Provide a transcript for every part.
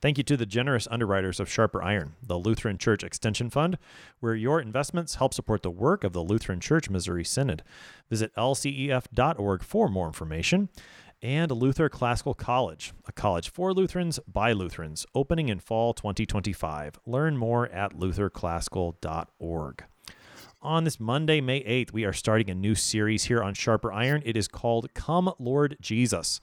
Thank you to the generous underwriters of Sharper Iron, the Lutheran Church Extension Fund, where your investments help support the work of the Lutheran Church Missouri Synod. Visit lcef.org for more information. And Luther Classical College, a college for Lutherans by Lutherans, opening in fall 2025. Learn more at lutherclassical.org. On this Monday, May 8th, we are starting a new series here on Sharper Iron. It is called Come, Lord Jesus.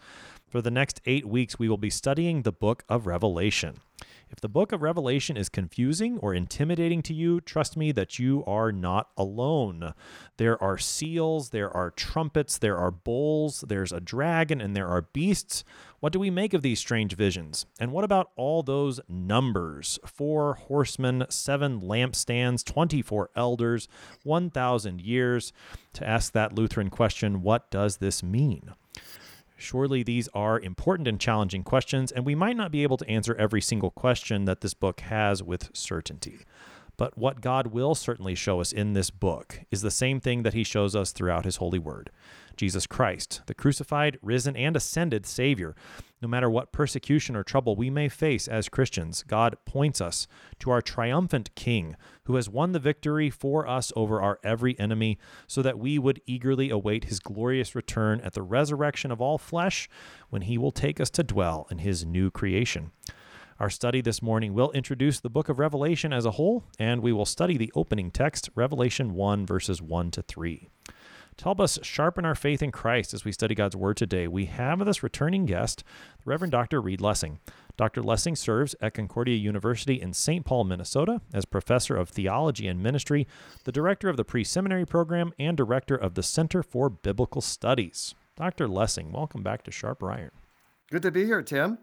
For the next eight weeks, we will be studying the book of Revelation. If the book of Revelation is confusing or intimidating to you, trust me that you are not alone. There are seals, there are trumpets, there are bowls, there's a dragon, and there are beasts. What do we make of these strange visions? And what about all those numbers? Four horsemen, seven lampstands, 24 elders, 1,000 years. To ask that Lutheran question, what does this mean? Surely these are important and challenging questions, and we might not be able to answer every single question that this book has with certainty. But what God will certainly show us in this book is the same thing that he shows us throughout his holy word Jesus Christ, the crucified, risen, and ascended Savior. No matter what persecution or trouble we may face as Christians, God points us to our triumphant King who has won the victory for us over our every enemy, so that we would eagerly await his glorious return at the resurrection of all flesh when he will take us to dwell in his new creation. Our study this morning will introduce the book of Revelation as a whole, and we will study the opening text, Revelation 1, verses 1 to 3. To help us sharpen our faith in Christ as we study God's Word today, we have this returning guest, the Reverend Dr. Reed Lessing. Dr. Lessing serves at Concordia University in St. Paul, Minnesota, as professor of theology and ministry, the director of the pre seminary program, and director of the Center for Biblical Studies. Dr. Lessing, welcome back to Sharper Iron. Good to be here, Tim.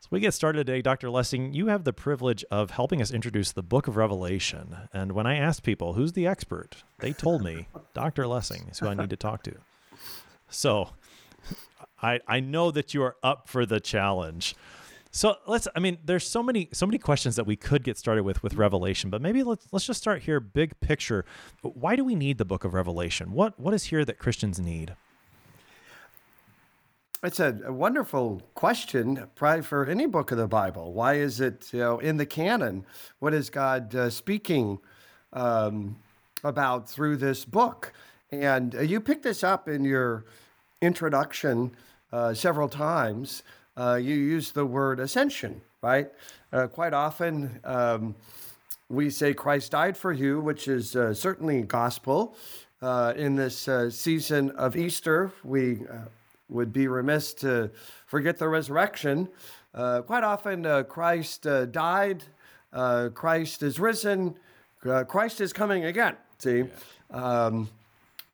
So we get started today, Dr. Lessing. You have the privilege of helping us introduce the book of Revelation. And when I asked people, who's the expert? They told me Dr. Lessing is who I need to talk to. So I, I know that you are up for the challenge. So let's I mean there's so many so many questions that we could get started with with Revelation, but maybe let's let's just start here big picture. Why do we need the book of Revelation? What what is here that Christians need? It's a, a, wonderful question, probably for any book of the Bible. Why is it, you know, in the canon? What is God uh, speaking um, about through this book? And uh, you picked this up in your introduction uh, several times. Uh, you use the word ascension, right? Uh, quite often, um, we say Christ died for you, which is uh, certainly gospel. in this season of Easter, we would be remiss to forget the resurrection. Uh, quite often, uh, Christ uh, died, uh, Christ is risen, uh, Christ is coming again. See? Um,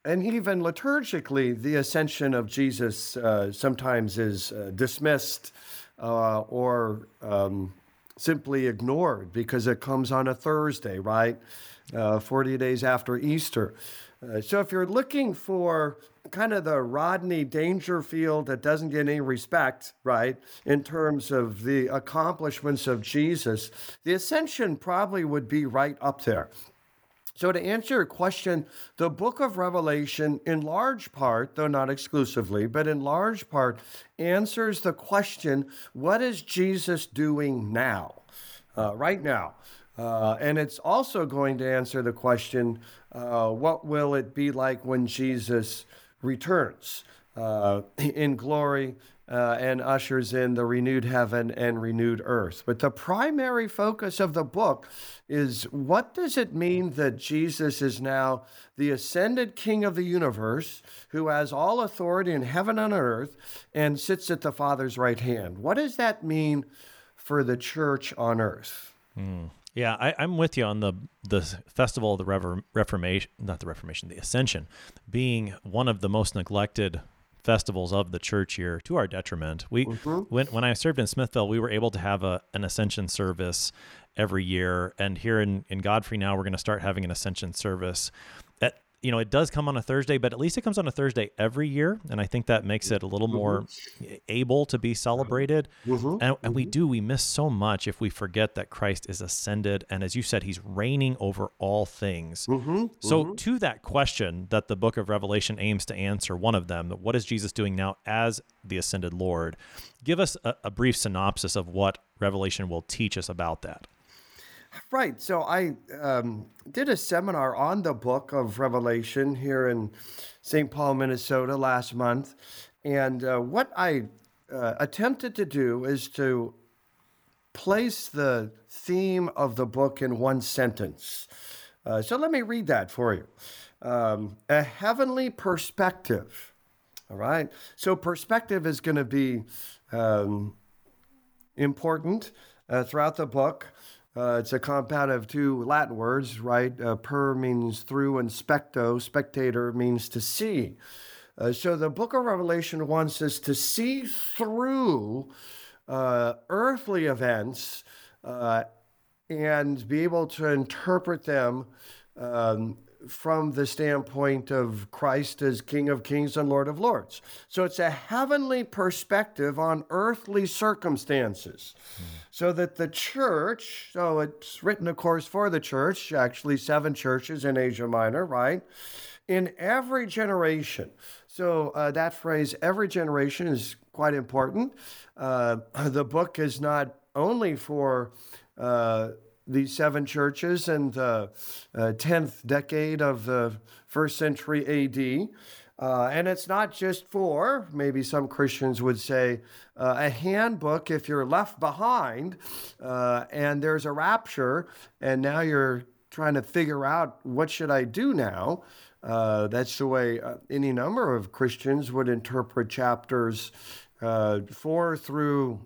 and even liturgically, the ascension of Jesus uh, sometimes is dismissed or um, simply ignored because it comes on a Thursday, right? 40 days after Easter. So if you're looking for kind of the Rodney Dangerfield that doesn't get any respect, right, in terms of the accomplishments of Jesus, the ascension probably would be right up there. So, to answer your question, the book of Revelation, in large part, though not exclusively, but in large part, answers the question what is Jesus doing now, uh, right now? Uh, and it's also going to answer the question uh, what will it be like when Jesus returns uh, in glory uh, and ushers in the renewed heaven and renewed earth. But the primary focus of the book is what does it mean that Jesus is now the ascended King of the universe who has all authority in heaven and earth and sits at the Father's right hand? What does that mean for the church on earth? Mm. Yeah, I, am with you on the the festival of the Rever- Reformation, not the Reformation, the Ascension, being one of the most neglected festivals of the church here to our detriment. We mm-hmm. when when I served in Smithville, we were able to have a an Ascension service every year, and here in in Godfrey now we're going to start having an Ascension service. You know, it does come on a Thursday, but at least it comes on a Thursday every year, and I think that makes it a little more Mm-hmm. able to be celebrated. Mhm. And, and we do we miss so much if we forget that Christ is ascended, and as you said, He's reigning over all things. Mhm. So, to that question that the book of Revelation aims to answer, one of them, what is Jesus doing now as the ascended Lord? Give us a, a brief synopsis of what Revelation will teach us about that. Right. So I um, did a seminar on the book of Revelation here in St. Paul, Minnesota last month. And uh, what I uh, attempted to do is to place the theme of the book in one sentence. Uh, so let me read that for you. Um, a heavenly perspective. All right. So perspective is going to be um, important uh, throughout the book. Uh, it's a compound of two Latin words, right? Uh, per means through, and specto, spectator, means to see. Uh, so the book of Revelation wants us to see through uh, earthly events uh, and be able to interpret them um, from the standpoint of Christ as King of Kings and Lord of Lords. So it's a heavenly perspective on earthly circumstances. So that the church, so it's written, of course, for the church, actually, seven churches in Asia Minor, right? In every generation. So uh, that phrase, every generation, is quite important. Uh, the book is not only for uh, these seven churches and the uh, 10th decade of the first century AD. Uh, and it's not just for, maybe some Christians would say, uh, a handbook if you're left behind uh, and there's a rapture and now you're trying to figure out what should I do now. Uh, that's the way uh, any number of Christians would interpret chapters uh, 4 through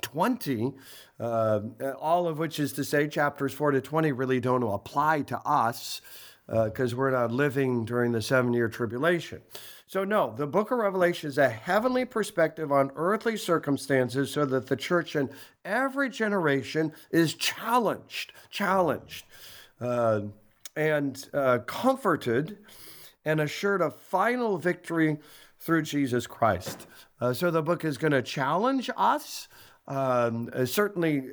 20, uh, all of which is to say, chapters 4 to 20 really don't apply to us because uh, we're not living during the seven year tribulation. So, no, the book of Revelation is a heavenly perspective on earthly circumstances so that the church in every generation is challenged, challenged, uh, and uh, comforted and assured of final victory through Jesus Christ. Uh, so, the book is going to challenge us. Um, uh, certainly,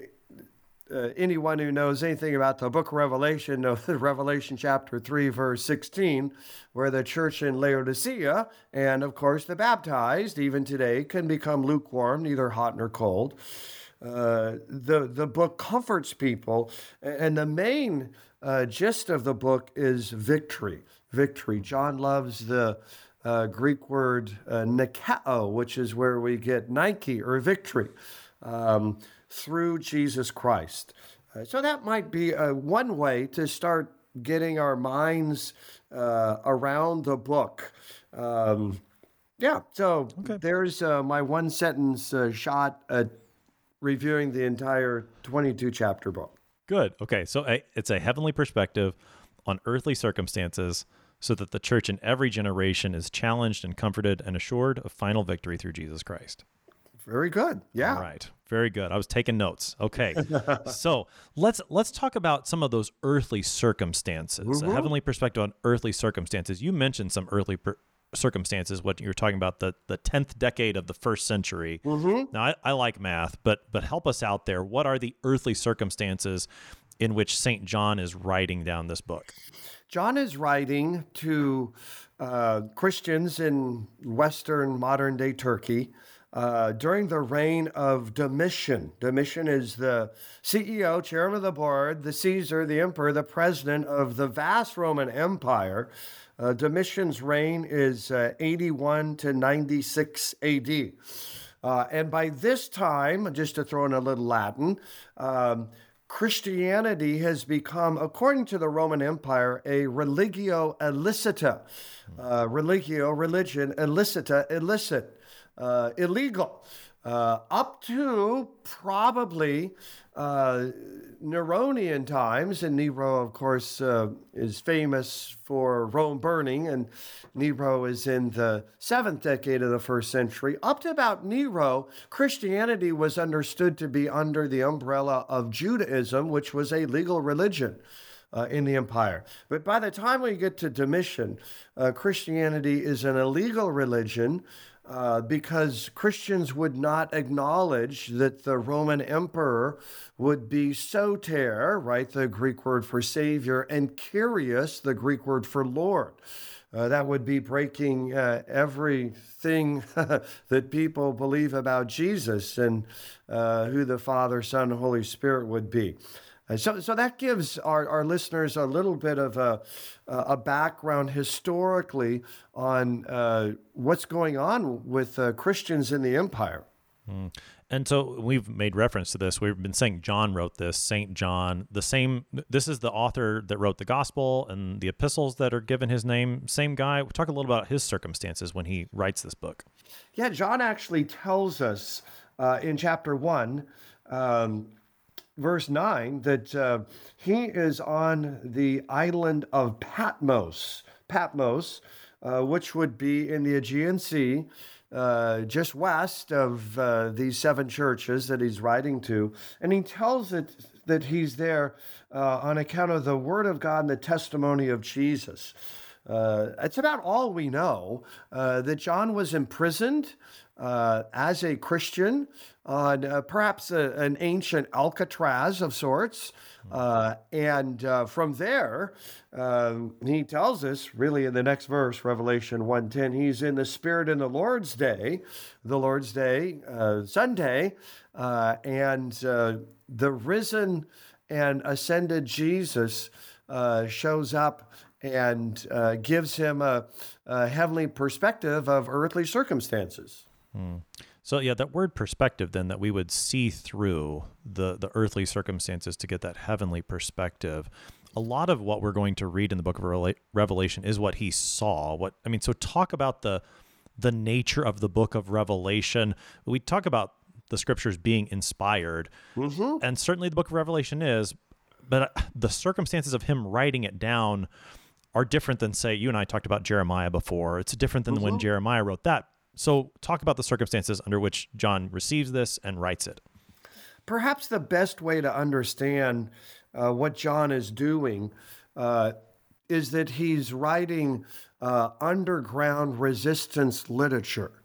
uh, anyone who knows anything about the book of Revelation knows Revelation chapter 3, verse 16, where the church in Laodicea and, of course, the baptized, even today, can become lukewarm, neither hot nor cold. Uh, the, the book comforts people, and the main uh, gist of the book is victory. Victory. John loves the uh, Greek word uh, nikao, which is where we get Nike or victory um, through Jesus Christ. Uh, so that might be uh, one way to start getting our minds uh, around the book. Um, yeah, so there's uh, my one sentence uh, shot at reviewing the entire 22 chapter book. Good. Okay. So a, it's a heavenly perspective on earthly circumstances so that the church in every generation is challenged and comforted and assured of final victory through Jesus Christ. Very good. Yeah. All right. Very good. I was taking notes. Okay. so let's let's talk about some of those earthly circumstances. A heavenly perspective on earthly circumstances. You mentioned some earthly per- circumstances. What you were talking about the the tenth decade of the first century. Now I, I like math, but but help us out there. What are the earthly circumstances in which Saint John is writing down this book? John is writing to uh, Christians in Western modern day Turkey uh, during the reign of Domitian. Domitian is the CEO, chairman of the board, the Caesar, the emperor, the president of the vast Roman Empire. Uh, Domitian's reign is uh, 81 to 96 AD. Uh, and by this time, just to throw in a little Latin, um, Christianity has become, according to the Roman Empire, a religio illicita. Uh, religio, religion, illicita, illicit, uh, illegal. Uh, up to probably uh, Neronian times, and Nero, of course, uh, is famous for Rome burning, and Nero is in the seventh decade of the first century. Up to about Nero, Christianity was understood to be under the umbrella of Judaism, which was a legal religion. uh, in the empire. But by the time we get to Domitian, uh, Christianity is an illegal religion. Uh, because Christians would not acknowledge that the Roman emperor would be soter, right, the Greek word for savior, and Kyrios, the Greek word for Lord. Uh, that would be breaking uh, everything that people believe about Jesus and uh, who the Father, Son, Holy Spirit would be. Uh, so, so that gives our, our listeners a little bit of a, a background historically on uh, what's going on with uh, Christians in the empire. Mm. And so we've made reference to this. We've been saying John wrote this, Saint John, the same. This is the author that wrote the gospel and the epistles that are given his name. Same guy. We talk a little about his circumstances when he writes this book. Yeah, John actually tells us uh, in chapter one, um, verse nine, that uh, he is on the island of Patmos. Patmos, uh, which would be in the Aegean Sea uh, just west of uh, these seven churches that he's writing to. And he tells it that he's there uh, on account of the word of God and the testimony of Jesus. Uh, it's about all we know that John was imprisoned uh, as a Christian on uh, perhaps a, an ancient Alcatraz of sorts. Uh, and uh, from there, um, he tells us, really in the next verse, Revelation 1.10, he's in the Spirit in the Lord's day, the Lord's day, uh, Sunday, uh, and the risen and ascended Jesus shows up and gives him a, a heavenly perspective of earthly circumstances. Mm. So yeah, that word perspective then that we would see through the the earthly circumstances to get that heavenly perspective. A lot of what we're going to read in the book of Revelation is what he saw. What I mean, so talk about the the nature of the book of Revelation. We talk about the scriptures being inspired, mm-hmm. and certainly the book of Revelation is, but the circumstances of him writing it down are different than say you and I talked about Jeremiah before. It's different than mm-hmm. when Jeremiah wrote that so, talk about the circumstances under which John receives this and writes it. Perhaps the best way to understand uh, what John is doing uh, is that he's writing uh, underground resistance literature.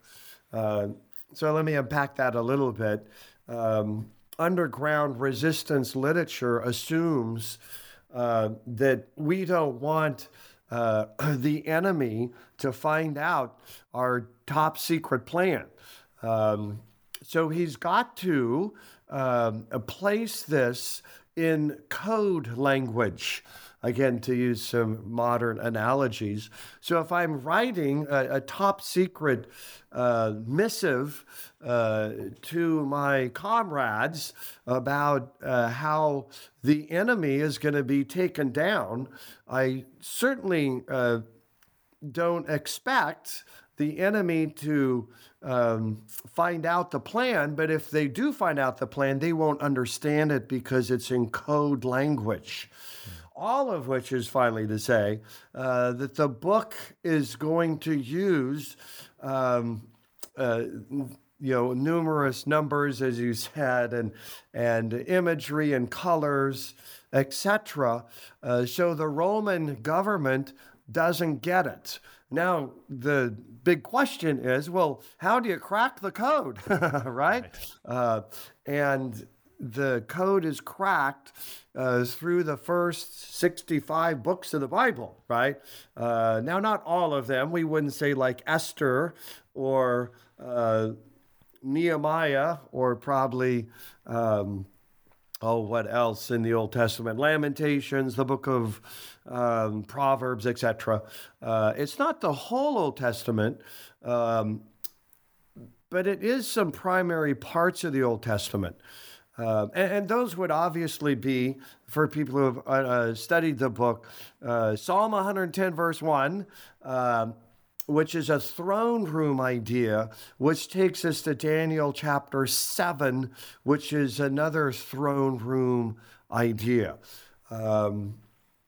Uh, so, let me unpack that a little bit. Um, underground resistance literature assumes uh, that we don't want uh, the enemy to find out our top secret plan. Um, so he's got to um, place this in code language. Again, to use some modern analogies. So, if I'm writing a, a top secret uh, missive uh, to my comrades about uh, how the enemy is going to be taken down, I certainly uh, don't expect the enemy to um, find out the plan, but if they do find out the plan, they won't understand it because it's in code language. All of which is finally to say uh, that the book is going to use, um, uh, you know, numerous numbers, as you said, and and imagery and colors, etc. Uh, so the Roman government doesn't get it. Now, the big question is well, how do you crack the code, right? right. Uh, and the code is cracked uh, through the first 65 books of the Bible, right? Uh, now, not all of them. We wouldn't say like Esther or uh, Nehemiah or probably. Um, oh, what else in the Old Testament? Lamentations, the book of um, Proverbs, etc. Uh, it's not the whole Old Testament, um, but it is some primary parts of the Old Testament. Uh, and, and, those would obviously be, for people who have uh, uh studied the book, uh, Psalm 110, verse 1, um, which is a throne room idea, which takes us to Daniel chapter 7, which is another throne room idea. Um,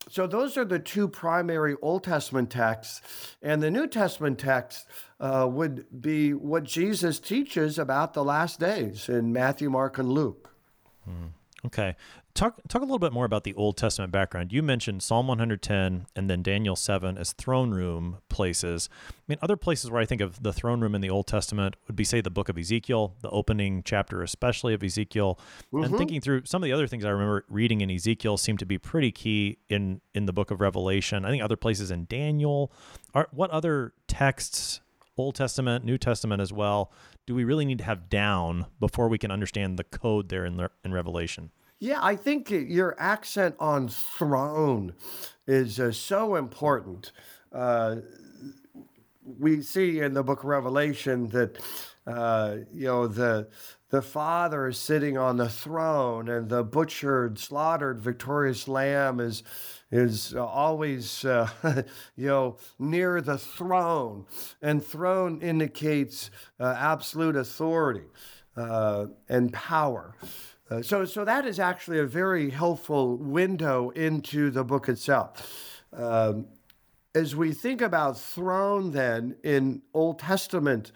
so those are the two primary Old Testament texts, and the New Testament text uh, would be what Jesus teaches about the last days in Matthew, Mark, and Luke. Hmm. Okay. Talk talk a little bit more about the Old Testament background. You mentioned Psalm 110 and then Daniel 7 as throne room places. I mean, other places where I think of the throne room in the Old Testament would be, say, the book of Ezekiel, the opening chapter, especially of Ezekiel. Mm-hmm. And thinking through some of the other things I remember reading in Ezekiel seem to be pretty key in in the book of Revelation. I think other places in Daniel. Are what other texts Old Testament, New Testament as well, do we really need to have down before we can understand the code there in, in Revelation? Yeah, I think your accent on throne is uh, so important. Uh, we see in the book of Revelation that uh, you know the the Father is sitting on the throne, and the butchered, slaughtered, victorious Lamb is is always uh, you know near the throne, and throne indicates uh, absolute authority uh, and power. Uh, so, so that is actually a very helpful window into the book itself. Um, as we think about throne, then in Old Testament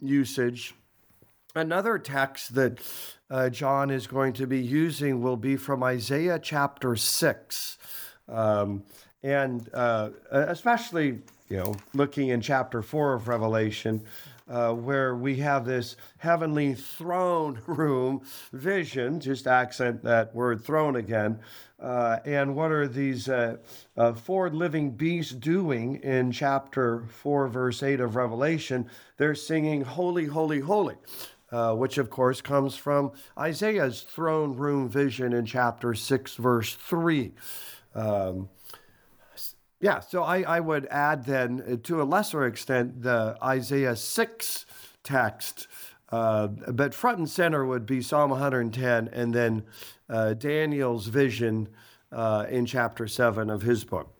usage, another text that uh, John is going to be using will be from Isaiah chapter six. Um, and uh, especially, you know, looking in chapter four of Revelation, uh, where we have this heavenly throne room vision, just accent that word throne again. Uh, and what are these uh, uh four living beasts doing in chapter 4, verse 8 of Revelation? They're singing, Holy, Holy, Holy. Uh, which of course comes from Isaiah's throne room vision in chapter 6, verse 3. Um, yeah, so I, I would add then, uh, to a lesser extent, the Isaiah 6 text, uh, but front and center would be Psalm 110 and then uh, Daniel's vision uh, in chapter 7 of his book.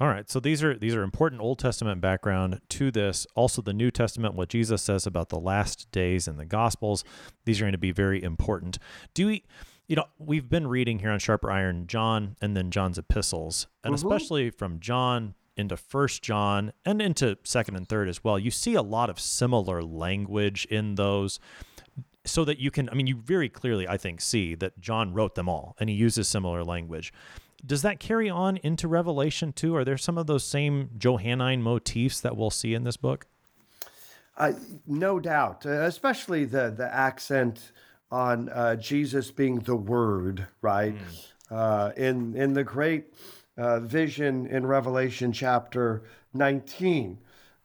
All right, so these are these are important Old Testament background to this. Also, the New Testament, what Jesus says about the last days in the Gospels, these are going to be very important. Do we? You know, we've been reading here on Sharper Iron John and then John's epistles, and mm-hmm. especially from John into First John and into Second and Third as well. You see a lot of similar language in those, so that you can. I mean, you very clearly, I think, see that John wrote them all, and he uses similar language. Does that carry on into Revelation too? Are there some of those same Johannine motifs that we'll see in this book? Uh, no doubt, uh, especially the the accent on uh, Jesus being the Word, right? Mm. Uh, in in the great uh, vision in Revelation chapter 19,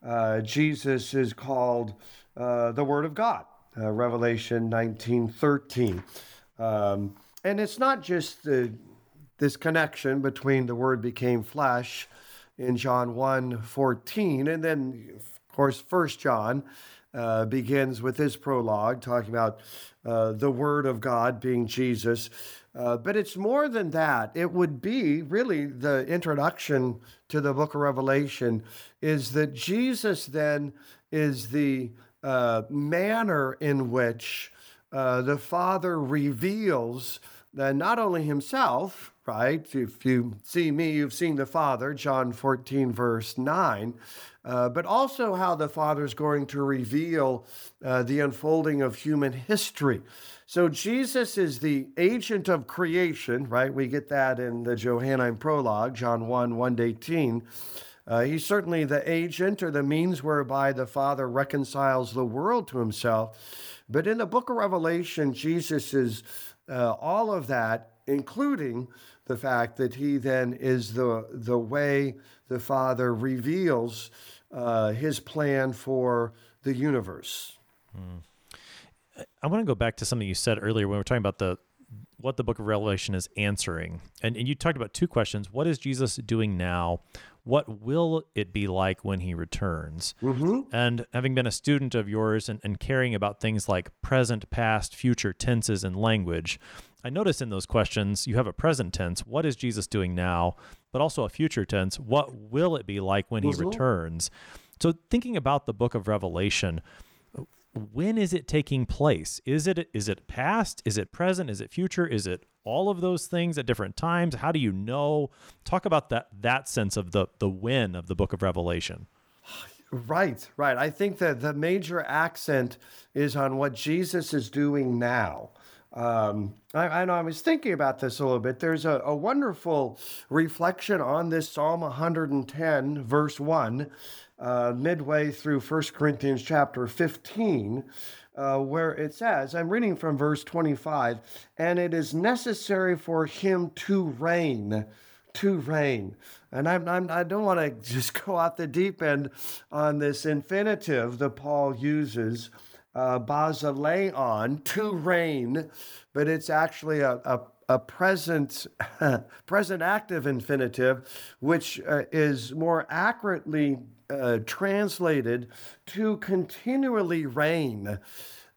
uh, Jesus is called uh, the Word of God. Uh, Revelation 19:13, um, and it's not just the, this connection between the Word became flesh in John 1:14, and then of course First John uh, begins with his prologue, talking about uh, the Word of God being Jesus. Uh, but it's more than that. It would be really the introduction to the book of Revelation is that Jesus then is the uh, manner in which uh, the Father reveals that not only himself, right? If you see me, you've seen the Father, John 14, verse 9, uh, but also how the Father is going to reveal uh, the unfolding of human history. So Jesus is the agent of creation, right? We get that in the Johannine prologue, John 1 1 to 18. Uh, he's certainly the agent or the means whereby the Father reconciles the world to himself. But in the book of Revelation, Jesus is uh, all of that, including the fact that he then is the, the way the Father reveals uh, his plan for the universe. Mm. I want to go back to something you said earlier when we were talking about the what the book of Revelation is answering. And, and you talked about two questions. What is Jesus doing now? What will it be like when he returns? Mm-hmm. And having been a student of yours and, and caring about things like present, past, future tenses and language, I notice in those questions you have a present tense. What is Jesus doing now? But also a future tense. What will it be like when he returns? So, thinking about the book of Revelation, when is it taking place? Is it is it past? Is it present? Is it future? Is it all of those things at different times? How do you know? Talk about that that sense of the the when of the book of Revelation. Right, right. I think that the major accent is on what Jesus is doing now. Um, I, I, know I was thinking about this a little bit. There's a, a wonderful reflection on this Psalm 110, verse 1, uh, midway through 1 Corinthians chapter 15, uh, where it says, I'm reading from verse 25, and it is necessary for him to reign to reign. And I'm, I'm, I do not want to just go out the deep end on this infinitive that Paul uses, uh, basileon, to reign, but it's actually a, a, a present, present active infinitive, which uh, is more accurately uh, translated to continually reign.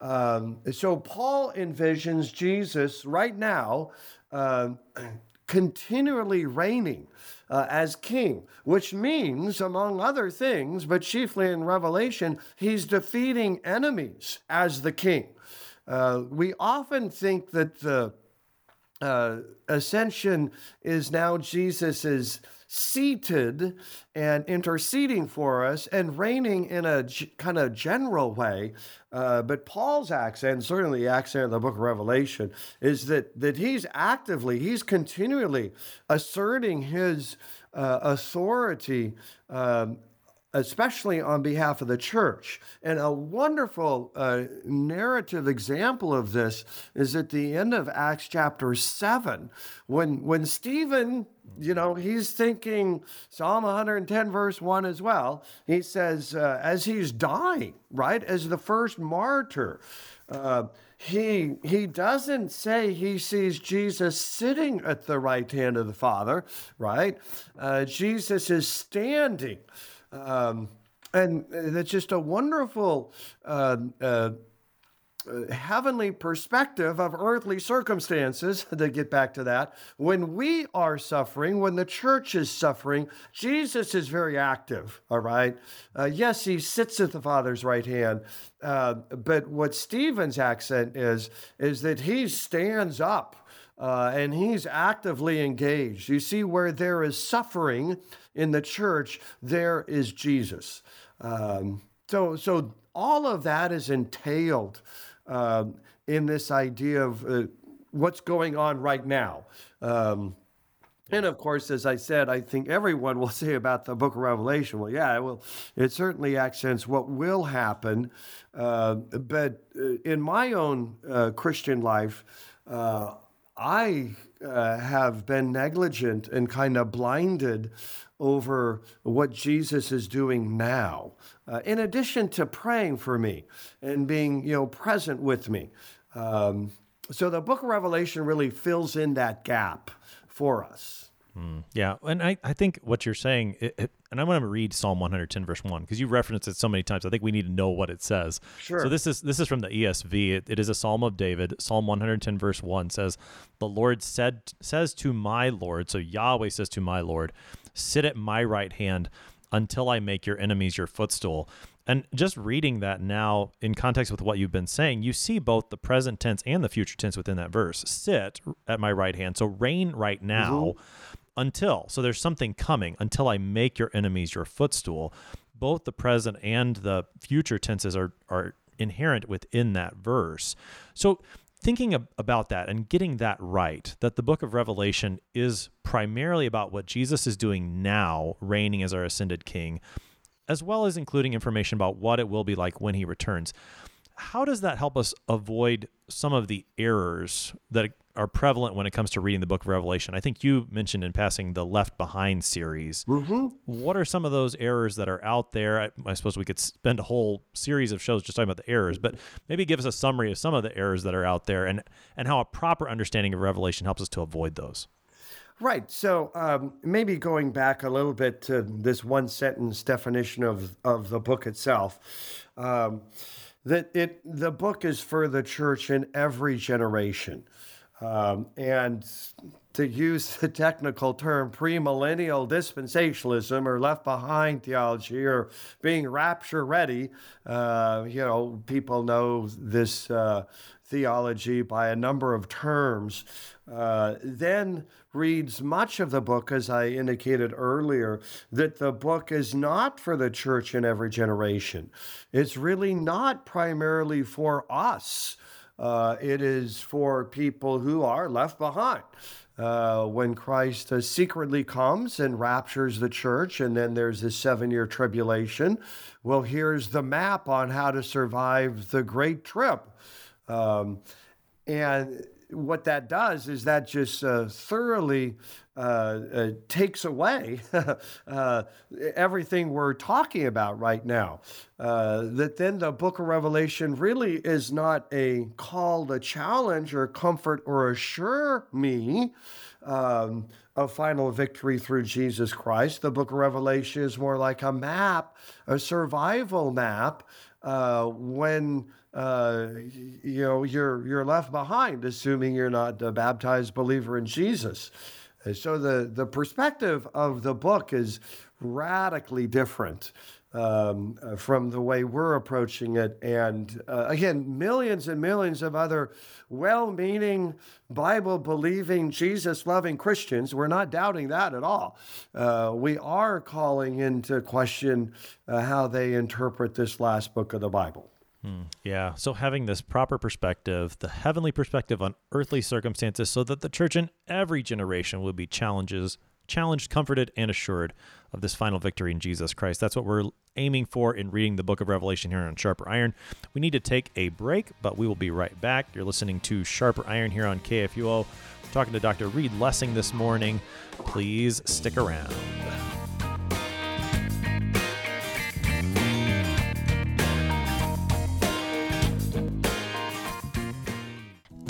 Um, so Paul envisions Jesus right now uh, continually reigning uh, as king, which means, among other things, but chiefly in Revelation, he's defeating enemies as the king. Uh, we often think that the uh, ascension is now Jesus's seated and interceding for us and reigning in a g- kind of general way. Uh, but Paul's accent, certainly the accent of the book of Revelation, is that, that he's actively, he's continually asserting his uh, authority um, especially on behalf of the church. And a wonderful uh, narrative example of this is at the end of Acts chapter 7, when, when Stephen, you know, he's thinking Psalm 110, verse 1 as well. He says, uh, as he's dying, right, as the first martyr, uh, he he doesn't say he sees Jesus sitting at the right hand of the Father, right? Uh, Jesus is standing. Um, and it's just a wonderful uh, uh, heavenly perspective of earthly circumstances, to get back to that. When we are suffering, when the church is suffering, Jesus is very active, all right? Uh, yes, he sits at the Father's right hand, uh, but what Stephen's accent is, is that he stands up. Uh, and he's actively engaged. You see, where there is suffering in the church, there is Jesus. Um, so, so all of that is entailed uh, in this idea of uh, what's going on right now. Um, and of course, as I said, I think everyone will say about the book of Revelation, well, yeah, well, it certainly accents what will happen. Uh, but uh, in my own uh, Christian life, uh, I uh, have been negligent and kind of blinded over what Jesus is doing now, uh, in addition to praying for me and being, you know, present with me. Um, so the book of Revelation really fills in that gap for us. Mm, yeah, and I, I think what you're saying, it, it, and I'm going to read Psalm 110 verse one because you referenced it so many times. I think we need to know what it says. Sure. So this is this is from the ESV. It, it is a Psalm of David. Psalm 110 verse one says, "The Lord said says to my Lord." So Yahweh says to my Lord, "Sit at my right hand." Until I make your enemies your footstool. And just reading that now in context with what you've been saying, you see both the present tense and the future tense within that verse. Sit at my right hand. So reign right now. Mm-hmm until. So there's something coming until I make your enemies your footstool. Both the present and the future tenses are are inherent within that verse. So thinking about that and getting that right, that the book of Revelation is primarily about what Jesus is doing now, reigning as our ascended king, as well as including information about what it will be like when he returns. How does that help us avoid some of the errors that are prevalent when it comes to reading the book of Revelation. I think you mentioned in passing the Left Behind series. Mm-hmm. What are some of those errors that are out there? I, I, suppose we could spend a whole series of shows just talking about the errors, but maybe give us a summary of some of the errors that are out there and, and how a proper understanding of Revelation helps us to avoid those. Right. So um, maybe going back a little bit to this one sentence definition of, of the book itself. Um, that it the book is for the church in every generation. Um, and to use the technical term, premillennial dispensationalism or left behind theology or being rapture ready. Uh, you know, people know this uh, theology by a number of terms. Uh, then reads much of the book, as I indicated earlier, that the book is not for the church in every generation. It's really not primarily for us Uh, it is for people who are left behind. Uh, when Christ uh, secretly comes and raptures the church, and then there's this seven year tribulation. Well, here's the map on how to survive the great trib. Um, and what that does is that just uh, thoroughly takes away uh, everything we're talking about right now. Uh, that then the book of Revelation really is not a call to challenge or comfort or assure me. Um, of final victory through Jesus Christ. The book of Revelation is more like a map, a survival map, uh, when uh, you know you're you're left behind, assuming you're not a baptized believer in Jesus. So the the perspective of the book is radically different um, uh, from the way we're approaching it. And uh, again, millions and millions of other well meaning, Bible believing, Jesus loving Christians, we're not doubting that at all. Uh, we are calling into question uh, how they interpret this last book of the Bible. Hmm. Yeah. So having this proper perspective, the heavenly perspective on earthly circumstances, so that the church in every generation will be challenges, challenged, comforted, and assured of this final victory in Jesus Christ. That's what we're aiming for in reading the book of Revelation here on Sharper Iron. We need to take a break, but we will be right back. You're listening to Sharper Iron here on KFUO. We're talking to Dr. Reed Lessing this morning. Please stick around.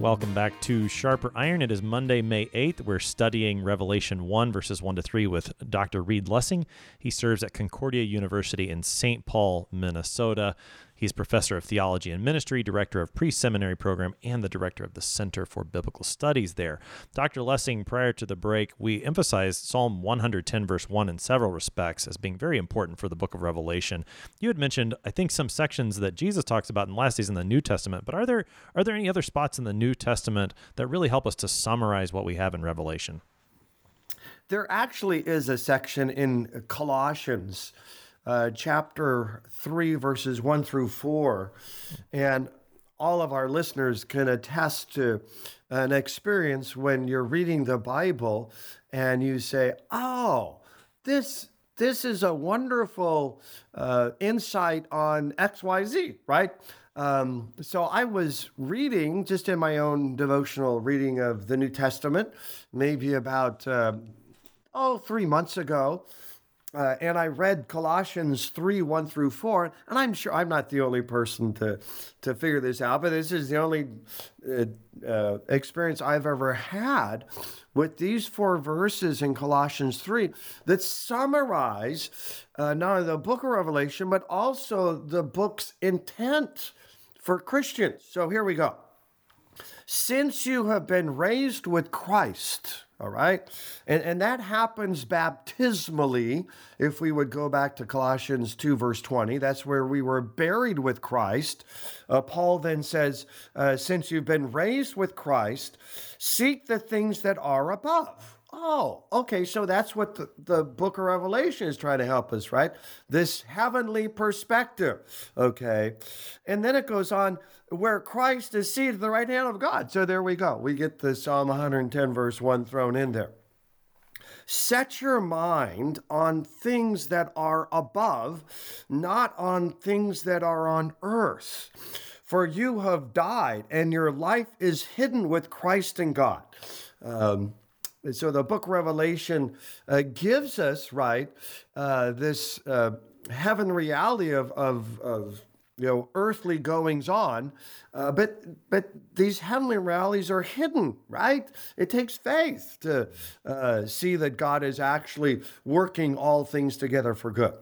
Welcome back to Sharper Iron. It is Monday, May 8th. We're studying Revelation 1, verses 1 to 3 with Dr. Reed Lessing. He serves at Concordia University in St. Paul, Minnesota. He's professor of theology and ministry, director of pre seminary program, and the director of the Center for Biblical Studies there. Dr. Lessing, prior to the break, we emphasized Psalm 110, verse 1 in several respects as being very important for the book of Revelation. You had mentioned, I think, some sections that Jesus talks about in last days in the New Testament, but are there are there any other spots in the New Testament that really help us to summarize what we have in Revelation? There actually is a section in Colossians uh, chapter 3, verses 1 through 4. And all of our listeners can attest to an experience when you're reading the Bible and you say, oh, this this is a wonderful uh, insight on XYZ, right? Um, so I was reading just in my own devotional reading of the New Testament, maybe about, uh, oh, three months ago. Uh, and I read Colossians 3 1 through 4, and I'm sure I'm not the only person to, to figure this out, but this is the only uh, uh, experience I've ever had with these four verses in Colossians 3 that summarize uh, not only the book of Revelation, but also the book's intent for Christians. So here we go. Since you have been raised with Christ, all right? And, and that happens baptismally. If we would go back to Colossians 2, verse 20, that's where we were buried with Christ. Uh, Paul then says, uh, Since you've been raised with Christ, seek the things that are above Oh, okay. So that's what the, the book of Revelation is trying to help us, right? This heavenly perspective. Okay. And then it goes on where Christ is seated at the right hand of God. So there we go. We get the Psalm 110, verse 1 thrown in there. Set your mind on things that are above, not on things that are on earth. For you have died, and your life is hidden with Christ in God. Um, and so the book Revelation uh, gives us, right, uh, this uh, heaven reality of, of, of you know earthly goings on uh, but but these heavenly realities are hidden right it takes faith to uh, see that god is actually working all things together for good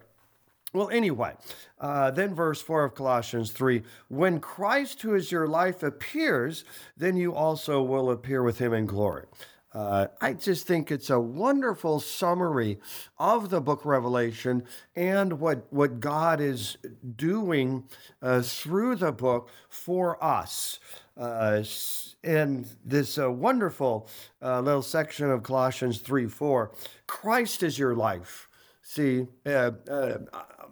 well, anyway, uh, then verse 4 of Colossians 3 when Christ, who is your life, appears, then you also will appear with him in glory. Uh, I just think it's a wonderful summary of the book Revelation and what, what God is doing uh, through the book for us. Uh, in this uh, wonderful uh, little section of Colossians 3 4, Christ is your life. See, uh,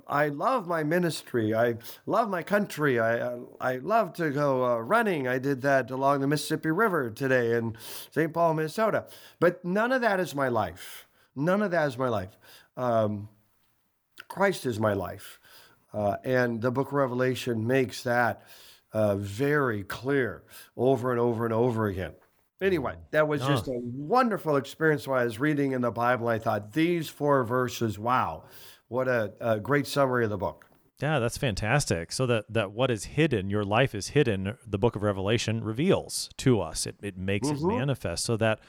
I love my ministry. I love my country. I, I love to go uh, running. I did that along the Mississippi River today in St. Paul, Minnesota. But none of that is my life. None of that is my life. Um, Christ is my life. Uh, and the book of Revelation makes that uh, very clear over and over and over again. Anyway, that was just a wonderful experience while I was reading in the Bible. I thought these four verses, wow, what a, a great summary of the book. Yeah, that's fantastic. So that that what is hidden, your life is hidden, the book of Revelation reveals to us. It it makes mm-hmm. it manifest so that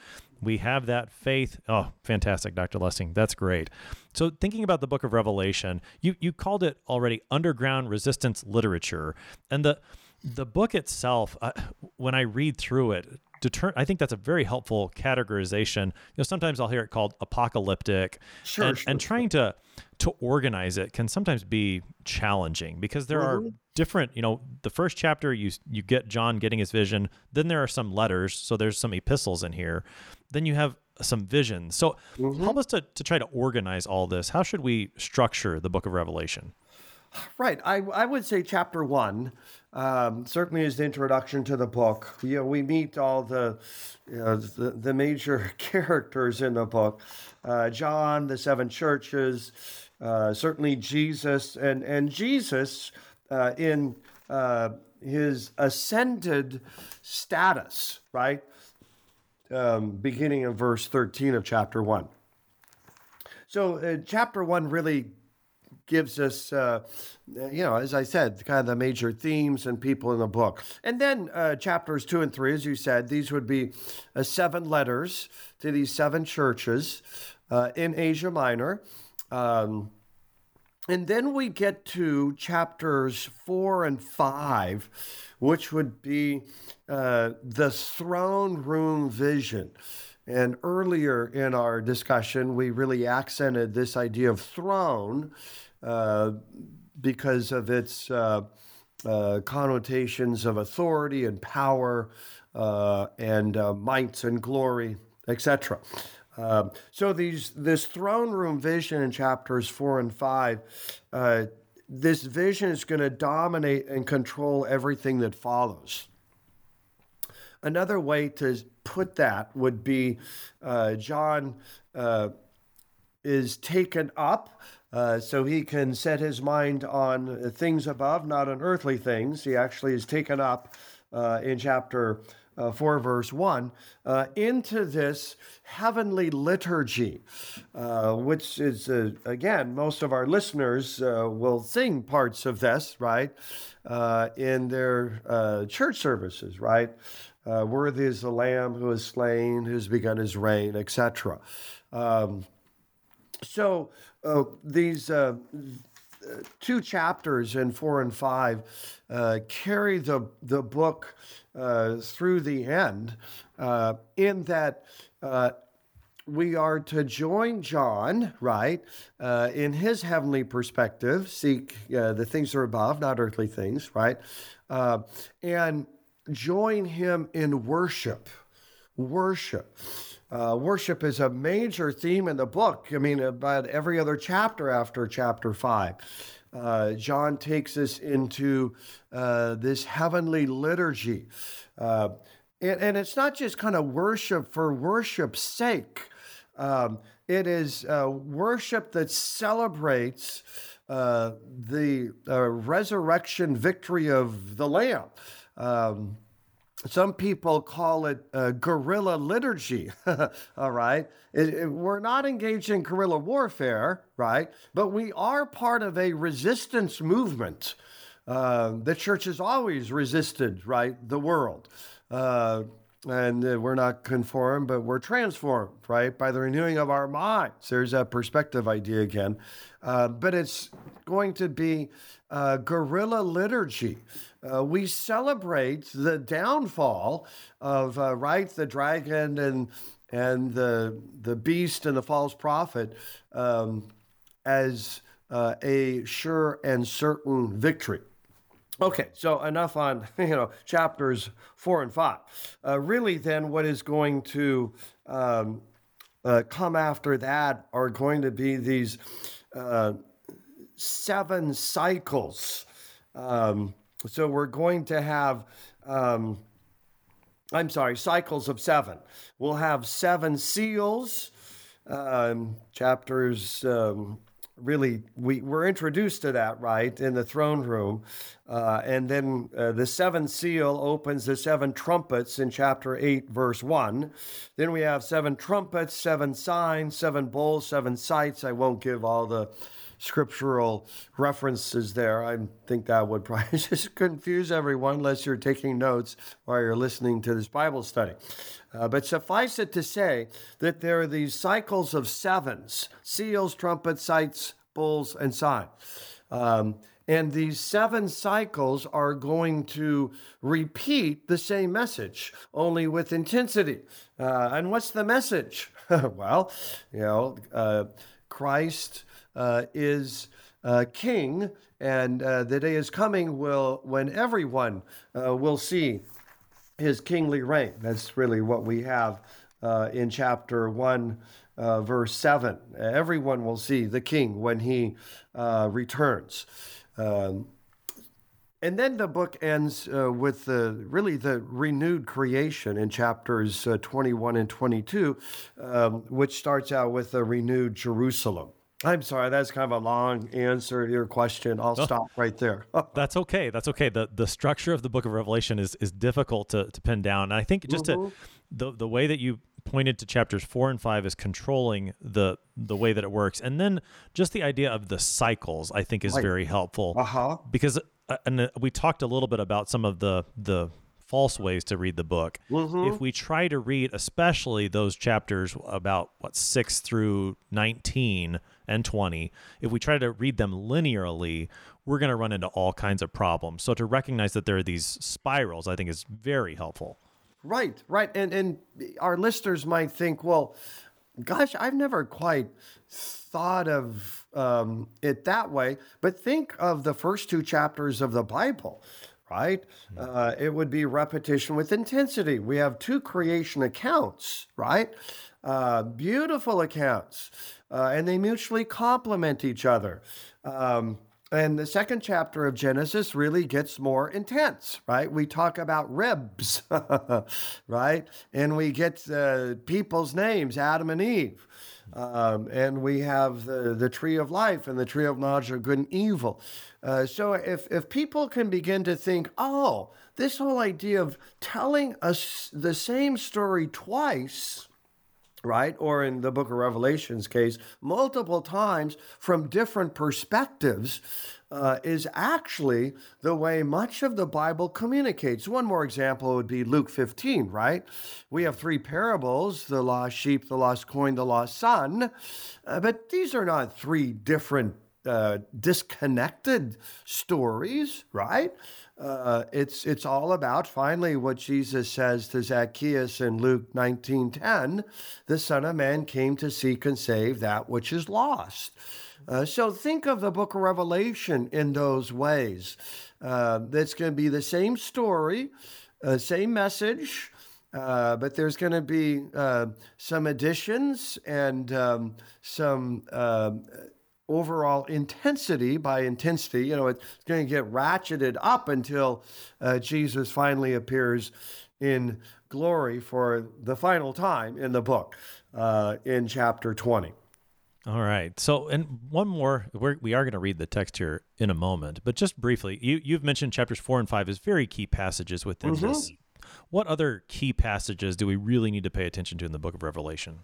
we have that faith. Oh, fantastic, Dr. Lessing. That's great. So thinking about the book of Revelation, you you called it already underground resistance literature. And the the book itself, uh, when I read through it, deter- I think that's a very helpful categorization. You know, sometimes I'll hear it called apocalyptic, sure, and, sure, and trying sure. to to organize it can sometimes be challenging because there mm-hmm. are different. You know, the first chapter you you get John getting his vision, then there are some letters, so there's some epistles in here, then you have some visions. So mm-hmm. help us to to try to organize all this. How should we structure the Book of Revelation? Right. I, I would say chapter one um, certainly is the introduction to the book. You know, we meet all the, you know, the, the major characters in the book uh, John, the seven churches, uh, certainly Jesus, and, and Jesus uh, in uh, his ascended status, right? Um, beginning of verse 13 of chapter 1. So, uh, chapter 1 really gives us, uh, you know, as I said, kind of the major themes and people in the book. And then uh, chapters two and three, as you said, these would be uh, seven letters to these seven churches uh, in Asia Minor. Um, and then we get to chapters four and five, which would be uh, the throne room vision. And earlier in our discussion, we really accented this idea of throne because of its uh, uh, connotations of authority and power uh, and might and glory, etc. Um, so these this throne room vision in chapters four and five, uh, this vision is going to dominate and control everything that follows. Another way to put that would be uh, John uh, is taken up uh, so he can set his mind on things above, not on earthly things. He actually is taken up uh, in chapter uh, 4, verse 1, uh, into this heavenly liturgy, uh, which is, again, most of our listeners will sing parts of this, right, in their church services, right? worthy is the Lamb who is slain, who's begun his reign, etc. Um, so uh, these uh, two chapters in four and five uh, carry the the book uh, through the end, uh, in that. Uh, we are to join John, right, in his heavenly perspective, seek the things that are above, not earthly things, right, and join him in worship. Worship. Uh, worship is a major theme in the book. I mean, about every other chapter after chapter five. Uh, John takes us into uh, this heavenly liturgy. Uh, and, and, it's not just kind of worship for worship's sake, um, it is uh, worship that celebrates uh, the resurrection victory of the Lamb. Um, some people call it a guerrilla liturgy. All right. It, it, we're not engaged in guerrilla warfare, right? But we are part of a resistance movement. Uh, the church has always resisted, right, the world. Uh, and uh, we're not conformed, but we're transformed, right, by the renewing of our minds. There's a perspective idea again. Uh, but it's going to be uh, guerrilla liturgy. Uh, we celebrate the downfall of, uh, right, the dragon and and the the beast and the false prophet um, as uh, a sure and certain victory. Okay, so enough on you know chapters four and five. Uh, really, then, what is going to um, uh, come after that are going to be these uh, seven cycles. Um, so we're going to have. Um, I'm sorry, cycles of seven. We'll have seven seals, um, chapters um, really we were introduced to that right in the throne room uh, and then uh, the seventh seal opens the seven trumpets in chapter 8 verse 1 then we have seven trumpets seven signs seven bowls seven sights i won't give all the scriptural references there i think that would probably just confuse everyone unless you're taking notes while you're listening to this bible study uh, but suffice it to say that there are these cycles of sevens seals, trumpets, sights, bulls, and signs. Um, and these seven cycles are going to repeat the same message, only with intensity. Uh, and what's the message? well, you know, uh, Christ is uh, king, and uh, the day is coming will when everyone uh, will see his kingly reign. That's really what we have uh, in chapter 1, uh, verse 7. Everyone will see the king when he uh, returns. Um, and then the book ends uh, with the really the renewed creation in chapters uh, 21 and 22, um, which starts out with a renewed Jerusalem. I'm sorry, that's kind of a long answer to your question. I'll stop right there. that's okay. That's okay. The the structure of the book of Revelation is is difficult to, to pin down. And I think just mm-hmm. to the the way that you pointed to chapters four and five is controlling the the way that it works. And then just the idea of the cycles, I think is right. very helpful. Uh-huh. Because uh, and uh, we talked a little bit about some of the the false ways to read the book. Mm-hmm. If we try to read, especially those chapters about what six through nineteen and twenty, if we try to read them linearly, we're going to run into all kinds of problems. So to recognize that there are these spirals, I think, is very helpful. Right, right, and and our listeners might think, well, gosh, I've never quite thought of um, it that way. But think of the first two chapters of the Bible right? Uh, it would be repetition with intensity. We have two creation accounts, right? Uh, beautiful accounts, uh, and they mutually complement each other. Um, and the second chapter of Genesis really gets more intense, right? We talk about ribs, right? And we get uh, people's names, Adam and Eve. Um, and we have the, the tree of life and the tree of knowledge of good and evil. Uh, so if, if people can begin to think, oh, this whole idea of telling us the same story twice, right? Or in the book of Revelation's case, multiple times from different perspectives, uh, is actually the way much of the Bible communicates. One more example would be Luke 15, right? We have three parables the lost sheep, the lost coin, the lost son. Uh, but these are not three different uh, disconnected stories, right? Uh, it's it's all about finally what Jesus says to Zacchaeus in Luke 19:10, the Son of Man came to seek and save that which is lost. Uh, so think of the book of Revelation in those ways. Uh, that's going to be the same story, uh, same message, uh, but there's going to be uh, some additions and um, some um, overall intensity by intensity. You know, it's going to get ratcheted up until uh, Jesus finally appears in glory for the final time in the book uh, in chapter 20. All right. So, and one more, we're, we are going to read the text here in a moment, but just briefly, you, you've mentioned chapters four and five as very key passages within mm-hmm. this. What other key passages do we really need to pay attention to in the book of Revelation?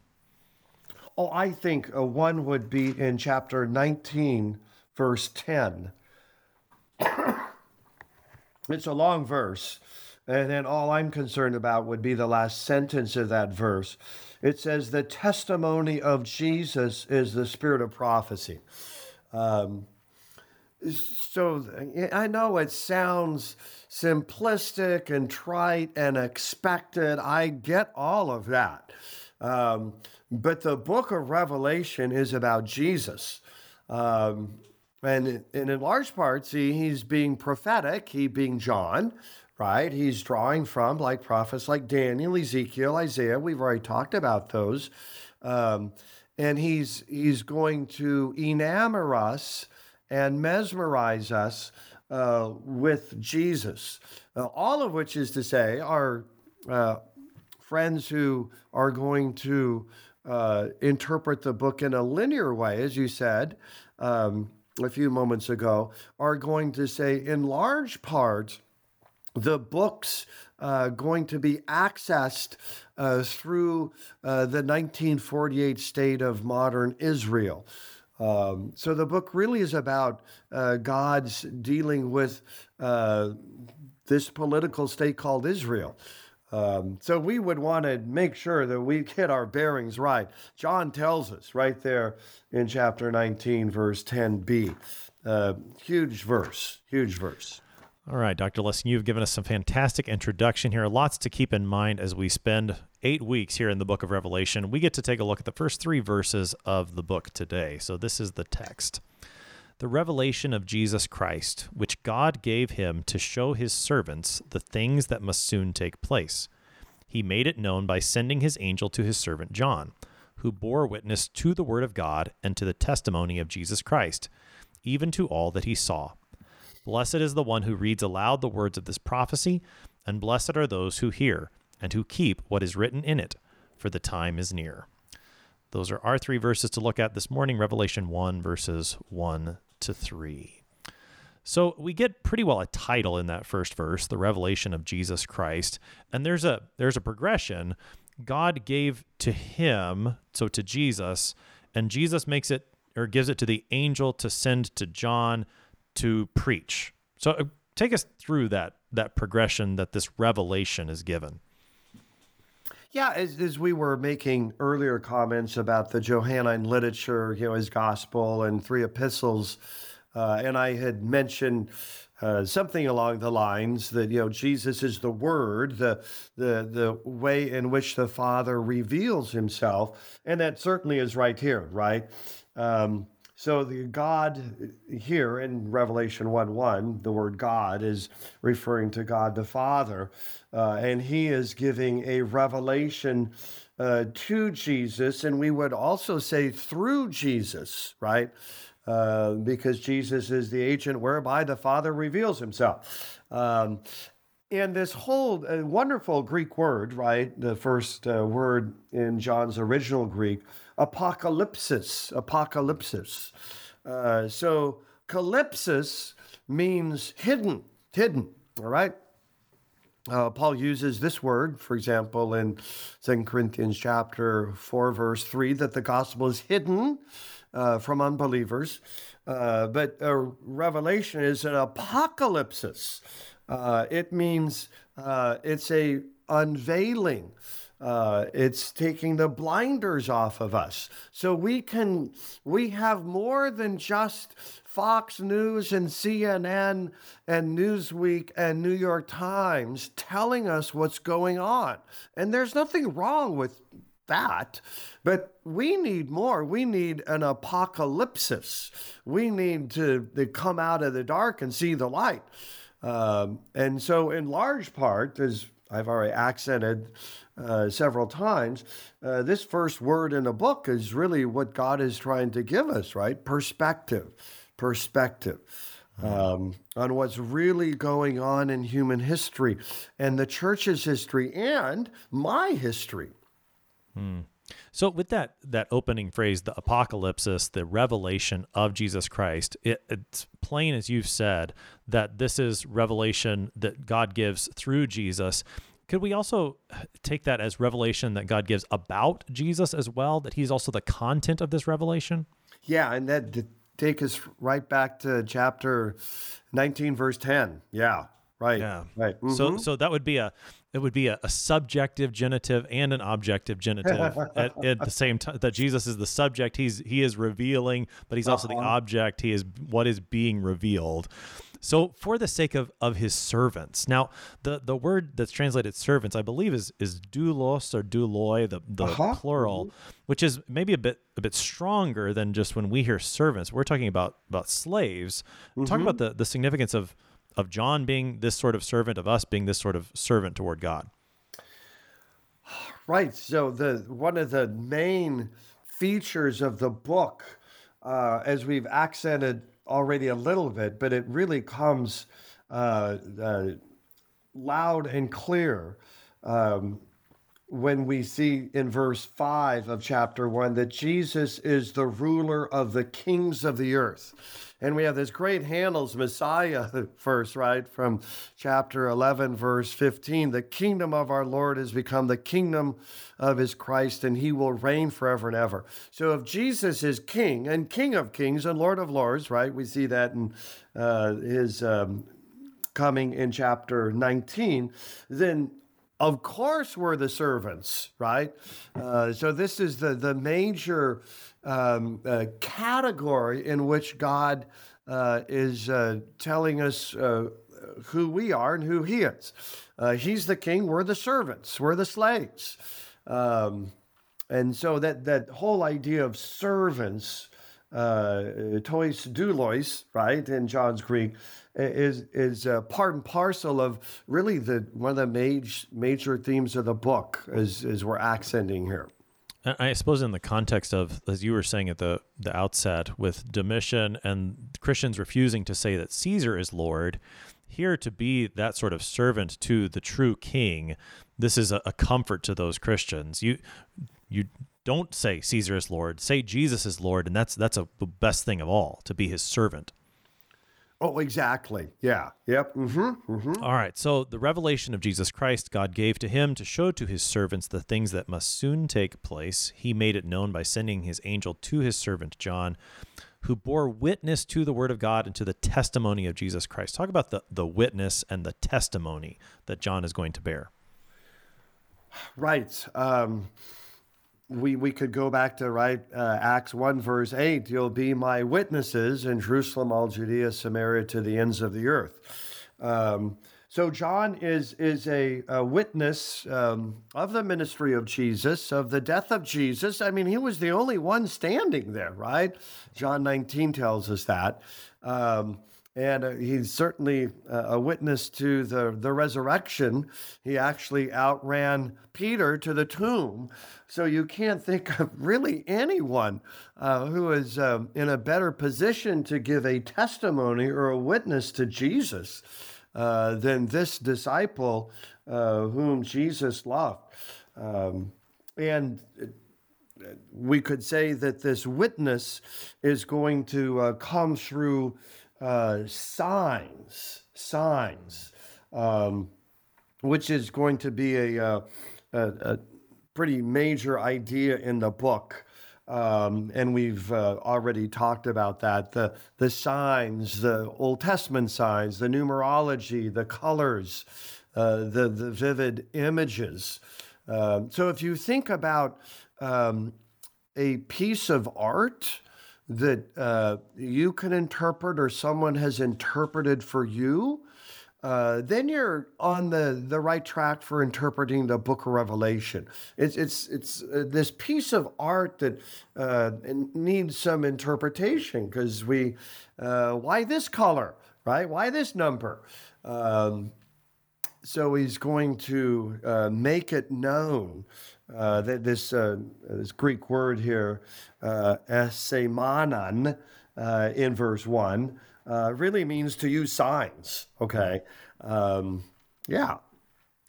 Oh, I think uh, one would be in chapter 19, verse 10. It's a long verse. And then all I'm concerned about would be the last sentence of that verse. It says, The testimony of Jesus is the spirit of prophecy. Um, so I know it sounds simplistic and trite and expected. I get all of that. Um, but the book of Revelation is about Jesus. Um, and, and in large part, see, he's being prophetic, he being John, right? He's drawing from like prophets like Daniel, Ezekiel, Isaiah. We've already talked about those. Um, and he's he's going to enamor us and mesmerize us uh, with Jesus. Uh, all of which is to say, our uh, friends who are going to uh, interpret the book in a linear way, as you said um, a few moments ago, are going to say, in large part, the book's uh, going to be accessed uh, through uh, the 1948 state of modern Israel. Um, so the book really is about uh, God's dealing with uh, this political state called Israel. Um, so we would want to make sure that we get our bearings right. John tells us right there in chapter 19, verse 10b. Uh, huge verse, huge verse. All right, Dr. Lessing, you've given us some fantastic introduction here. Lots to keep in mind as we spend eight weeks here in the book of Revelation. We get to take a look at the first three verses of the book today. So this is the text. The revelation of Jesus Christ, which God gave him to show his servants the things that must soon take place. He made it known by sending his angel to his servant John, who bore witness to the word of God and to the testimony of Jesus Christ, even to all that he saw. Blessed is the one who reads aloud the words of this prophecy, and blessed are those who hear and who keep what is written in it, for the time is near. Those are our three verses to look at this morning Revelation 1, verses 1 to 3. So we get pretty well a title in that first verse, the revelation of Jesus Christ, and there's a there's a progression. God gave to him, so to Jesus, and Jesus makes it or gives it to the angel to send to John to preach. So uh, take us through that that progression that this revelation is given. Yeah, as, as we were making earlier comments about the Johannine literature, you know, his gospel and three epistles, uh, and I had mentioned uh, something along the lines that you know Jesus is the Word, the the the way in which the Father reveals Himself, and that certainly is right here, right? Um, so the God here in Revelation 1 1, the word God is referring to God the Father, uh, and he is giving a revelation uh, to Jesus, and we would also say through Jesus, right? Uh, because Jesus is the agent whereby the Father reveals himself. Um, and this whole uh, wonderful Greek word, right? The first uh, word in John's original Greek, apocalypsis, apocalypsis. Uh, so calypsis means hidden, hidden, all right? Uh, Paul uses this word, for example, in 2 Corinthians chapter 4, verse 3, that the gospel is hidden uh, from unbelievers. Uh, but revelation is an apocalypsis. Uh, it means uh, it's a unveiling. Uh, it's taking the blinders off of us. So we can, we have more than just Fox News and CNN and Newsweek and New York Times telling us what's going on. And there's nothing wrong with that. But we need more. We need an apocalypse. We need to, to come out of the dark and see the light. Um, and so, in large part, as I've already accented uh, several times, uh, this first word in the book is really what God is trying to give us, right? Perspective, perspective. Um, on what's really going on in human history and the church's history and my history. Hmm. So with that that opening phrase, the apocalypsis, the revelation of Jesus Christ, it, it's plain as you've said that this is revelation that God gives through Jesus. Could we also take that as revelation that God gives about Jesus as well? That He's also the content of this revelation. Yeah, and that take us right back to chapter 19, verse 10. Yeah, right. Yeah. Right. So Mhm. so that would be a it would be a, a subjective genitive and an objective genitive at, at the same time. That Jesus is the subject. He's he is revealing, but he's also the Uh-huh. object. He is what is being revealed. So for the sake of of his servants. Now the the word that's translated servants, I believe, is is doulos or douloi, the the Uh-huh. plural, which is maybe a bit a bit stronger than just when we hear servants. We're talking about about slaves. Talk about the the significance of of John being this sort of servant, of us being this sort of servant toward God. Right. So the one of the main features of the book, uh, as we've accented already a little bit, but it really comes uh, uh, loud and clear um, when we see in verse 5 of chapter 1 that Jesus is the ruler of the kings of the earth. And we have this great Handel's Messiah verse, right, from chapter 11, verse 15. The kingdom of our Lord has become the kingdom of his Christ, and he will reign forever and ever. So if Jesus is king and king of kings and Lord of lords, right, we see that in uh, his um, coming in chapter 19, then of course we're the servants, right? Uh, so this is the the major um, uh, category in which God uh, is uh, telling us uh, who we are and who He is. Uh, he's the king. We're the servants. We're the slaves. Um, and so that that whole idea of servants, uh, tois doulos, right, in John's Greek, is is uh, part and parcel of really the one of the major major themes of the book, as as we're accenting here. I suppose in the context of, as you were saying at the the outset, with Domitian and Christians refusing to say that Caesar is Lord, here to be that sort of servant to the true King, this is a, a comfort to those Christians. You you don't say Caesar is Lord, say Jesus is Lord, and that's that's a, the best thing of all to be His servant. Oh, exactly. Yeah. Yep. Mm-hmm. All right. So the revelation of Jesus Christ God gave to him to show to his servants the things that must soon take place. He made it known by sending his angel to his servant John, who bore witness to the word of God and to the testimony of Jesus Christ. Talk about the, the witness and the testimony that John is going to bear. Right. Um, we we could go back to right uh, Acts one verse eight. You'll be my witnesses in Jerusalem, all Judea, Samaria, to the ends of the earth. Um, so John is is a, a witness um, of the ministry of Jesus, of the death of Jesus. I mean, he was the only one standing there, right? John 19 tells us that. Um, and uh, he's certainly uh, a witness to the, the resurrection. He actually outran Peter to the tomb. So you can't think of really anyone uh, who is um, in a better position to give a testimony or a witness to Jesus uh, than this disciple uh, whom Jesus loved. Um, and we could say that this witness is going to uh, come through uh, signs, signs, um, which is going to be a, uh, a, a pretty major idea in the book. Um, and we've uh, already talked about that the, the signs, the Old Testament signs, the numerology, the colors, uh, the, the vivid images. Um, so if you think about um, a piece of art that uh, you can interpret or someone has interpreted for you, uh, then you're on the, the right track for interpreting the book of Revelation. It's, it's, it's uh, this piece of art that uh, needs some interpretation because we, uh, why this color, right? Why this number? Um, so he's going to uh, make it known uh, this uh, this Greek word here, uh, esemanen, uh, in verse one, uh, really means to use signs. Okay, um, yeah,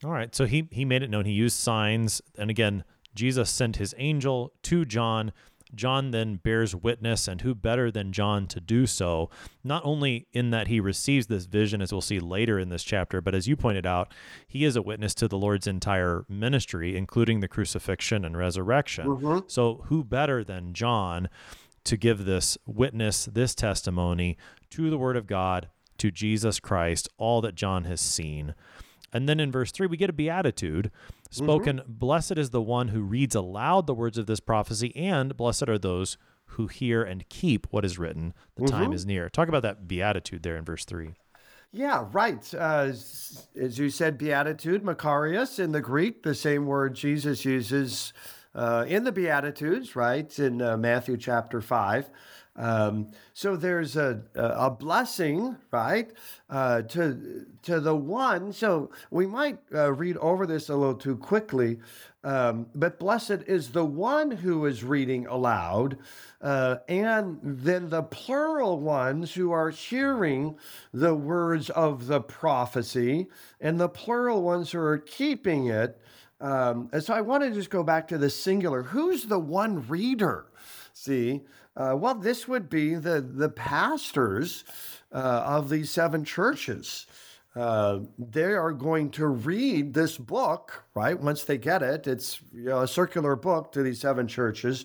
All right. So he he made it known. He used signs, and again, Jesus sent his angel to John. John then bears witness, and who better than John to do so? Not only in that he receives this vision, as we'll see later in this chapter, but as you pointed out, he is a witness to the Lord's entire ministry, including the crucifixion and resurrection. Mm-hmm. So, who better than John to give this witness, this testimony to the Word of God, to Jesus Christ, all that John has seen. And then in verse 3, we get a beatitude spoken mm-hmm. Blessed is the one who reads aloud the words of this prophecy, and blessed are those who hear and keep what is written. The mm-hmm. time is near. Talk about that beatitude there in verse 3. Yeah, right. Uh, as you said, beatitude, Makarios in the Greek, the same word Jesus uses uh, in the Beatitudes, right, in uh, Matthew chapter 5. Um, so there's a, a blessing, right, uh, to, to the one. So we might uh, read over this a little too quickly, um, but blessed is the one who is reading aloud, uh, and then the plural ones who are hearing the words of the prophecy, and the plural ones who are keeping it. Um, and so I want to just go back to the singular. Who's the one reader? See, uh, well, this would be the, the pastors uh, of these seven churches. Uh, they are going to read this book, right? Once they get it, it's you know, a circular book to these seven churches.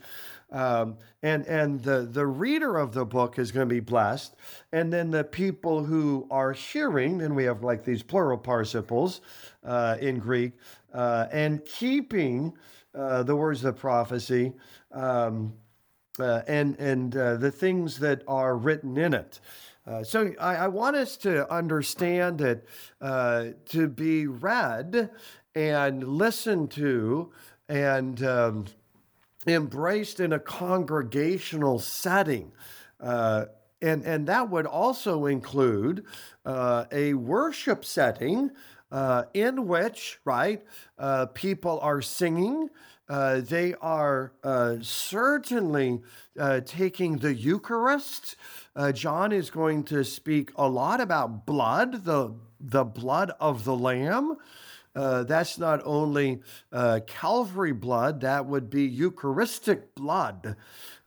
Um, and and the, the reader of the book is going to be blessed. And then the people who are hearing, and we have like these plural participles uh, in Greek, uh, and keeping uh, the words of prophecy. Um, uh, and and uh, the things that are written in it. Uh, so I, I, want us to understand it uh, to be read and listened to and um, embraced in a congregational setting. Uh, and, and that would also include uh, a worship setting in which, right, people are singing, uh, they are uh, certainly uh, taking the Eucharist. Uh, John is going to speak a lot about blood, the, the blood of the Lamb. Uh, that's not only Calvary blood, that would be Eucharistic blood.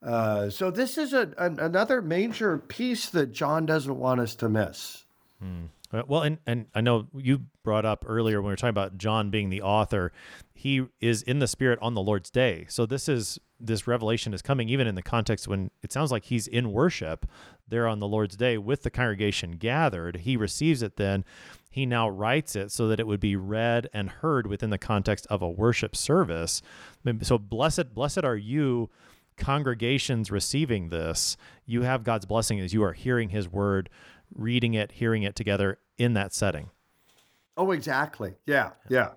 so, this is a, an, another major piece that John doesn't want us to miss. Hmm. Well, and, and I know you brought up earlier when we were talking about John being the author, he is in the spirit on the Lord's day. So this is this revelation is coming even in the context when it sounds like he's in worship there on the Lord's day with the congregation gathered. He receives it then. He now writes it so that it would be read and heard within the context of a worship service. So blessed blessed are you congregations receiving this. You have God's blessing as you are hearing his word reading it, hearing it together in that setting. Oh, exactly. Yeah, yeah.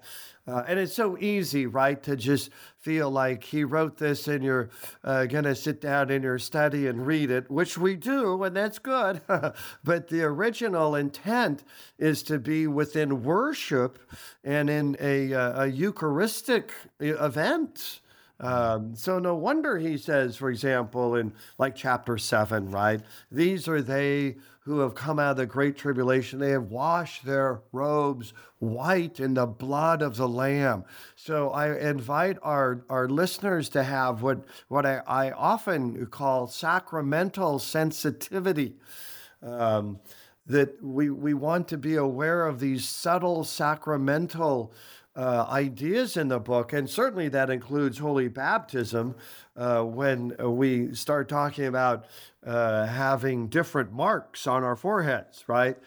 Uh, and it's so easy, right, to just feel like he wrote this and you're uh, going to sit down in your study and read it, which we do, and that's good. but the original intent is to be within worship and in a, uh, a Eucharistic event. Um, so no wonder he says, for example, in like chapter seven, right? These are they who have come out of the great tribulation. They have washed their robes white in the blood of the Lamb. So I invite our, our listeners to have what, what I, I often call sacramental sensitivity. Um, that we, we want to be aware of these subtle sacramental uh, ideas in the book, and certainly that includes holy baptism. Uh, when we start talking about uh, having different marks on our foreheads, right?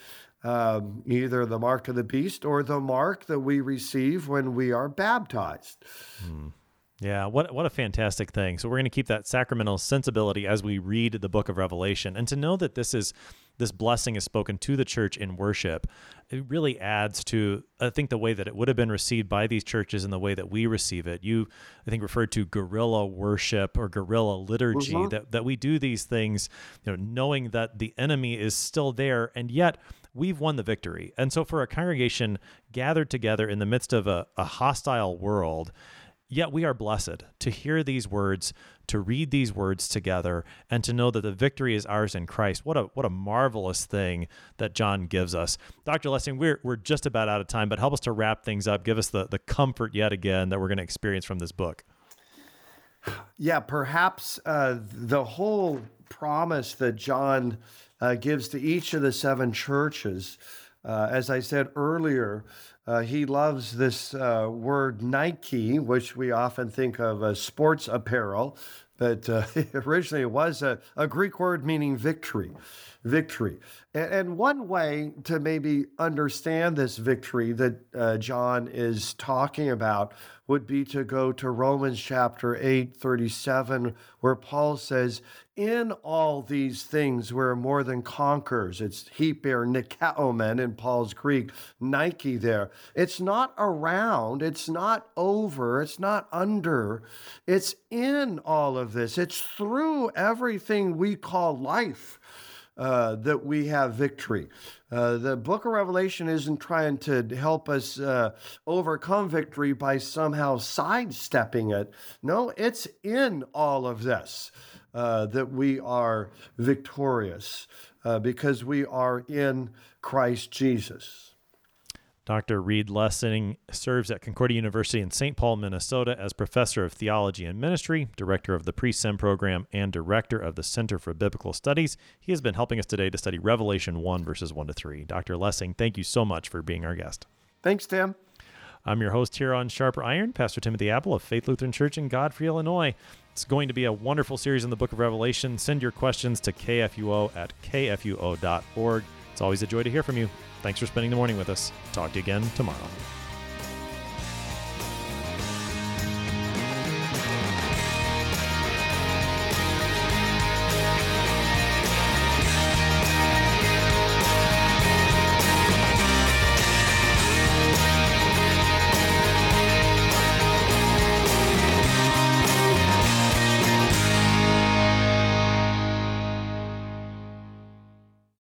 Um, either the mark of the beast or the mark that we receive when we are baptized. Hmm. Yeah, what what a fantastic thing. So we're going to keep that sacramental sensibility as we read the book of Revelation and to know that this is this blessing is spoken to the church in worship. It really adds to I think the way that it would have been received by these churches and the way that we receive it. You I think referred to guerrilla worship or guerrilla liturgy mm-hmm. that that we do these things, you know, knowing that the enemy is still there and yet we've won the victory. And so for a congregation gathered together in the midst of a, a hostile world, Yet we are blessed to hear these words, to read these words together, and to know that the victory is ours in Christ. What a what a marvelous thing that John gives us. Dr. Lessing, we're we're just about out of time, but help us to wrap things up. Give us the, the comfort yet again that we're going to experience from this book. Yeah, perhaps uh, the whole promise that John uh, gives to each of the seven churches, uh, as I said earlier, uh, he loves this uh, word Nike, which we often think of as sports apparel, but uh, originally it was a, a Greek word meaning victory. Victory. And, and one way to maybe understand this victory that uh, John is talking about would be to go to Romans chapter 8, 37, where Paul says, In all these things we're more than conquerors. It's hyper nikaomen in Paul's Greek, Nike there. It's not around, it's not over, it's not under, it's in all of this. It's through everything we call life. Uh, that we have victory. Uh, the book of Revelation isn't trying to help us uh, overcome victory by somehow sidestepping it. No, it's in all of this uh, that we are victorious uh, because we are in Christ Jesus. Dr. Reed Lessing serves at Concordia University in St. Paul, Minnesota as professor of theology and ministry, director of the Pre-Sem program, and director of the Center for Biblical Studies. He has been helping us today to study Revelation 1 verses 1 to 3. Dr. Lessing, thank you so much for being our guest. Thanks, Tim. I'm your host here on Sharper Iron, Pastor Timothy Appel of Faith Lutheran Church in Godfrey, Illinois. It's going to be a wonderful series in the book of Revelation. Send your questions to kfuo at kfuo.org. It's always a joy to hear from you. Thanks for spending the morning with us. Talk to you again tomorrow.